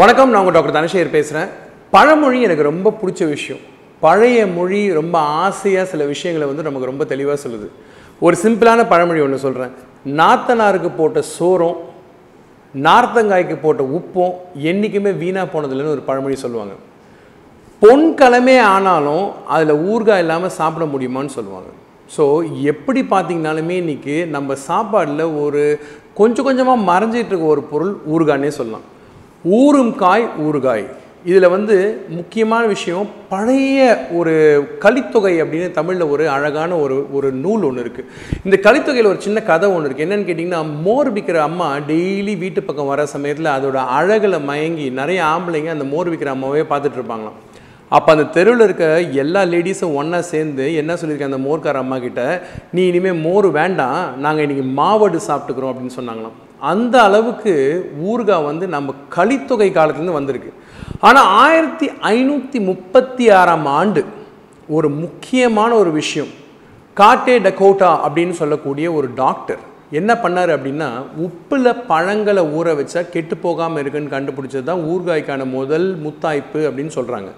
வணக்கம் நான் உங்கள் டாக்டர் தனசேகர் பேசுகிறேன் பழமொழி எனக்கு ரொம்ப பிடிச்ச விஷயம். பழைய மொழி ரொம்ப ஆசையாக சில விஷயங்களை வந்து நமக்கு ரொம்ப தெளிவாக சொல்லுது. ஒரு சிம்பிளான பழமொழி ஒன்று சொல்கிறேன் நாத்தனாருக்கு போட்ட சோறும் நார்த்தங்காய்க்கு போட்ட உப்பும் என்றைக்குமே வீணாக போனதில்லைன்னு ஒரு பழமொழி சொல்லுவாங்க. பொன் கலமே ஆனாலும் அதில் ஊறுகாய் இல்லாமல் சாப்பிட முடியுமான்னு சொல்லுவாங்க. ஸோ எப்படி பார்த்தீங்கனாலுமே இன்றைக்கி நம்ம சாப்பாடில் ஒரு கொஞ்சம் கொஞ்சமாக மறைஞ்சிட்டு இருக்க ஒரு பொருள் ஊறுகாய்னே சொல்லலாம். ஊறும் காய் ஊறுகாய். இதில் வந்து முக்கியமான விஷயம் பழைய ஒரு கலித்தொகை அப்படின்னு தமிழில் ஒரு அழகான ஒரு ஒரு நூல் ஒன்று இருக்குது இந்த கலித்தொகையில் ஒரு சின்ன கதை ஒன்று இருக்குது என்னென்னு கேட்டிங்கன்னா மோர் விற்கிற அம்மா டெய்லி வீட்டு பக்கம் வர சமயத்தில் அதோட அழகில் மயங்கி நிறைய ஆம்பளைங்க அந்த மோர் விற்கிற அம்மாவே பார்த்துட்டு இருப்பாங்களாம் அப்போ அந்த தெருவில் இருக்க எல்லா லேடிஸும் ஒன்றா சேர்ந்து என்ன சொல்லியிருக்கேன் அந்த மோர்க்கார அம்மா கிட்ட நீ இனிமேல் மோர் வேண்டாம் நாங்கள் இன்றைக்கி மாவடு சாப்பிட்டுக்கிறோம் அப்படின்னு சொன்னாங்களாம். அந்த அளவுக்கு ஊர்கா வந்து நம்ம கலித்தொகை காலத்துலேருந்து வந்திருக்கு. ஆனால் ஆயிரத்தி ஐநூற்றி முப்பத்தி ஆறாம் ஆண்டு ஒரு முக்கியமான ஒரு விஷயம் காட்டே டக்கோட்டா அப்படின்னு சொல்லக்கூடிய ஒரு டாக்டர் என்ன பண்ணார் அப்படின்னா உப்பில் பழங்களை ஊற வச்சா கெட்டு போகாமல் இருக்குன்னு கண்டுபிடிச்சது தான் ஊர்காய்க்கான முதல் முத்தாய்ப்பு அப்படின்னு சொல்கிறாங்க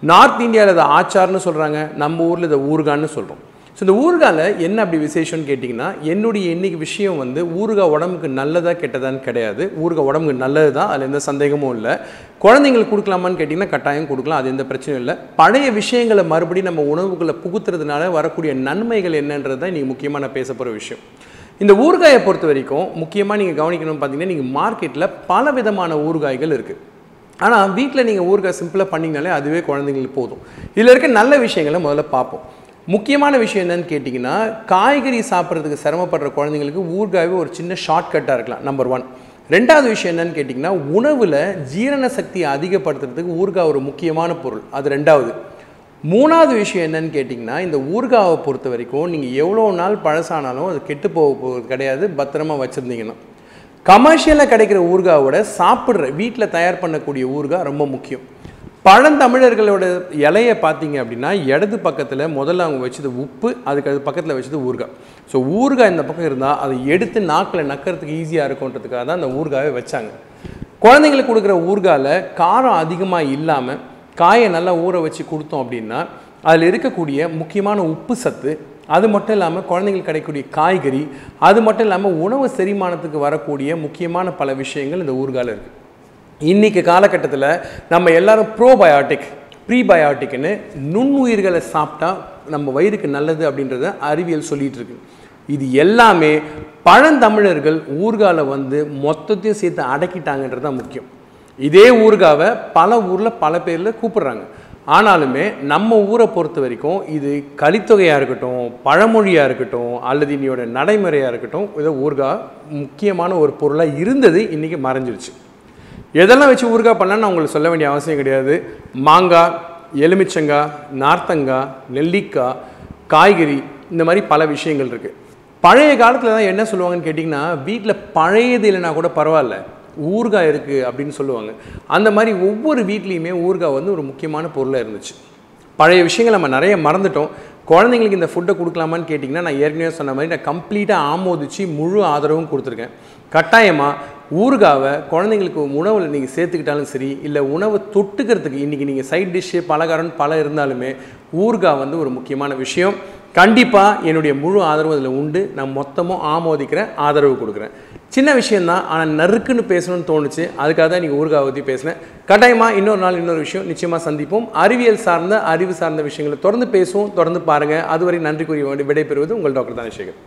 நார்த் இந்தியாவில் இதை ஆச்சார்னு சொல்கிறாங்க நம்ம ஊரில் இதை ஊர்கான்னு சொல்கிறோம் ஸோ இந்த ஊறுகாயில் என்ன அப்படி விசேஷம்னு கேட்டிங்கன்னா என்னுடைய இன்றைக்கி விஷயம் வந்து ஊறுகாய் உடம்புக்கு நல்லதா கெட்டதான்னு கிடையாது. ஊறுகாய் உடம்புக்கு நல்லது தான் அதில் எந்த சந்தேகமும் இல்லை. குழந்தைங்களுக்கு கொடுக்கலாமான்னு கேட்டிங்கன்னா கட்டாயம் கொடுக்கலாம் அது எந்த பிரச்சனையும் இல்லை. பழைய விஷயங்களை மறுபடியும் நம்ம உணவுகளை புகுத்துறதுனால வரக்கூடிய நன்மைகள் என்னன்றது தான் இன்றைக்கி முக்கியமாக நான் பேச போகிற விஷயம். இந்த ஊறுகாயை பொறுத்த வரைக்கும் முக்கியமாக நீங்கள் கவனிக்கணும்னு பார்த்தீங்கன்னா நீங்கள் மார்க்கெட்டில் பல விதமான ஊறுகாய்கள் இருக்குது ஆனால் வீட்டில் நீங்கள் ஊறுகாய் சிம்பிளாக பண்ணிங்கனாலே அதுவே குழந்தைங்களுக்கு போதும். இதில் இருக்க நல்ல விஷயங்களை முதல்ல பார்ப்போம். முக்கியமான விஷயம் என்னன்னு கேட்டிங்கன்னா காய்கறி சாப்பிட்றதுக்கு சிரமப்படுற குழந்தைங்களுக்கு ஊர்காவே ஒரு சின்ன ஷார்ட்கட்டாக இருக்கலாம் நம்பர் ஒன் ரெண்டாவது விஷயம் என்னன்னு கேட்டிங்கன்னா உணவில் ஜீரண சக்தியை அதிகப்படுத்துறதுக்கு ஊர்கா ஒரு முக்கியமான பொருள். அது ரெண்டாவது. மூணாவது விஷயம் என்னன்னு கேட்டிங்கன்னா இந்த ஊர்காவை பொறுத்த வரைக்கும் நீங்கள் எவ்வளோ நாள் பழசானாலும் அது கெட்டு போக போகிறது கிடையாது பத்திரமா வச்சுருந்தீங்கன்னா கமர்ஷியலாக கிடைக்கிற ஊர்காவோட சாப்பிட்ற வீட்டில் தயார் பண்ணக்கூடிய ஊறுகாய் ரொம்ப முக்கியம். பழந்தமிழர்களோட இலையை பார்த்தீங்க அப்படின்னா இடது பக்கத்தில் முதல்ல அவங்க வச்சது உப்பு அதுக்கு அது பக்கத்தில் வச்சது ஊறுகாய். ஸோ ஊறுகாய் இந்த பக்கம் இருந்தால் அதை எடுத்து நாக்கில் நக்கிறதுக்கு ஈஸியாக இருக்கும்ன்றதுக்காக தான் அந்த ஊறுகாயை வச்சாங்க. குழந்தைங்களுக்கு கொடுக்குற ஊறுகாயில் காரம் அதிகமாக இல்லாமல் காயை நல்லா ஊற வச்சு கொடுத்தோம் அப்படின்னா அதில் இருக்கக்கூடிய முக்கியமான உப்பு சத்து அது மட்டும் இல்லாமல் குழந்தைங்களுக்கு கிடைக்கக்கூடிய காய்கறி அது மட்டும் இல்லாமல் உணவு செரிமானத்துக்கு வரக்கூடிய முக்கியமான பல விஷயங்கள் இந்த ஊர்காவில் இருக்குது இன்றைக்கி காலகட்டத்தில் நம்ம எல்லாரும் ப்ரோபயோட்டிக் ப்ரீபயோட்டிக்னு நுண்ணுயிர்களை சாப்பிட்டா நம்ம வயிறுக்கு நல்லது அப்படின்றத அறிவியல் சொல்லிகிட்டு இருக்கு. இது எல்லாமே பழந்தமிழர்கள் ஊர்கால வந்து மொத்தத்தையும் சேர்த்து அடக்கிட்டாங்கன்றது தான் முக்கியம். இதே ஊர்காவை பல ஊரில் பல பேரில் கூப்பிடுறாங்க. ஆனாலுமே நம்ம ஊரை பொறுத்த வரைக்கும் இது கலித்தொகையாக இருக்கட்டும் பழமொழியாக இருக்கட்டும் அல்லது இன்னையோட நடைமுறையாக இருக்கட்டும் இதை ஊர்கா முக்கியமான ஒரு பொருளாக இருந்தது இன்றைக்கி மறைஞ்சிருச்சு. எதெல்லாம் வச்சு ஊறுகாய் பண்ணலான்னு உங்களுக்கு சொல்ல வேண்டிய அவசியம் கிடையாது. மாங்காய் எலுமிச்சங்காய் நார்த்தங்காய் நெல்லிக்காய் காய்கறி இந்த மாதிரி பல விஷயங்கள் இருக்குது பழைய காலத்தில் தான் என்ன சொல்லுவாங்கன்னு கேட்டிங்கன்னா வீட்டில் பழையது இல்லைனா கூட பரவாயில்ல. ஊறுகாய் இருக்குது அப்படின்னு சொல்லுவாங்க. அந்த மாதிரி ஒவ்வொரு வீட்லேயுமே ஊறுகாய் வந்து ஒரு முக்கியமான பொருளாக இருந்துச்சு. பழைய விஷயங்கள் நம்ம நிறைய மறந்துட்டோம். குழந்தைங்களுக்கு இந்த ஃபுட்டை கொடுக்கலாமான்னு கேட்டிங்கன்னா நான் ஏற்கனவே சொன்ன மாதிரி நான் கம்ப்ளீட்டாக ஆமோதிச்சு முழு ஆதரவும் கொடுத்துருக்கேன். கட்டாயமாக ஊறுகாவை குழந்தைங்களுக்கு உணவில் நீங்கள் சேர்த்துக்கிட்டாலும் சரி இல்லை உணவை தொட்டுக்கிறதுக்கு இன்றைக்கி நீங்கள் சைட் டிஷ்ஷு பலகாரம்னு பல இருந்தாலுமே ஊறுகாய் வந்து ஒரு முக்கியமான விஷயம். கண்டிப்பாக என்னுடைய முழு ஆதரவு அதில் உண்டு. நான் மொத்தமும் ஆமோதிக்கிறேன் ஆதரவு கொடுக்குறேன். சின்ன விஷயந்தான் ஆனால் நறுக்குன்னு பேசணும்னு தோணுச்சு. அதுக்காக தான் நீங்கள் ஊர்காவை பற்றி பேசினேன் கட்டாயமாக இன்னொரு நாள் இன்னொரு விஷயம் நிச்சயமாக சந்திப்போம். அறிவியல் சார்ந்த அறிவு சார்ந்த விஷயங்களை தொடர்ந்து பேசுவோம் தொடர்ந்து பாருங்கள் அதுவரை நன்றி கூறி விடைபெறுவது உங்கள் டாக்டர் தானேசேகர்.